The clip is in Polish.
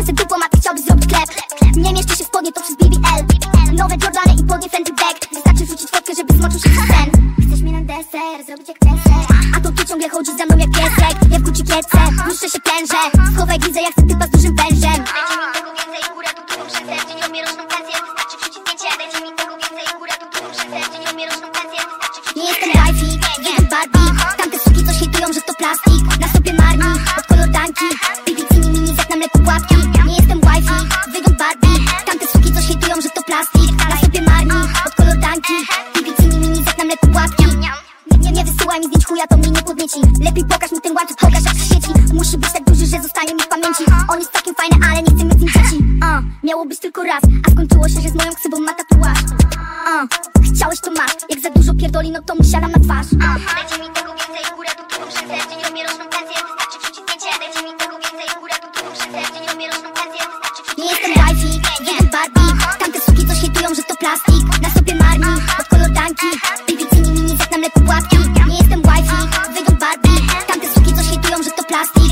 Rzęsy dyplomat chciałby zrobić klep Nie mieszczy się w spodnie, to przez BBL Nowe Jordany i podnie Fendi Bag Wystarczy rzucić fotkę, żeby zmoczył się sen. Chcesz mnie na deser, zrobić jak deser. A to ty ciągle chodzisz za mną jak piesek. Ja w Gucci kiece, błyszczę się prężę Schowaj widzę, jak chcę typa z dużym wężem. Dajcie mi tego więcej, góra tu tu muszę zejść. Dzień roczną pensję, wystarczy wrzucić zdjęcie. Dajcie mi tego więcej, góra tu tu muszę zejść. Dzień roczną pensję, wystarczy wrzucić Nie jestem wifey, jestem Barbie. Tamte suki coś hejtują, że to plastik płatki nie, nie, wysyłaj mi zdjęć chuja, to mnie nie podnieci. Lepiej pokaż mi ten łańcuch, pokaż jak się świeci Musi być tak duży, że zostanie mi w pamięci. On jest takim fajny, ale nie chcę mieć z nim dzieci uh, Miało być tylko raz, a skończyło się, że z moją ksywą ma tatuaż. Uh, Chciałeś to masz, jak za dużo pierdoli, no to mu siadam na castigo.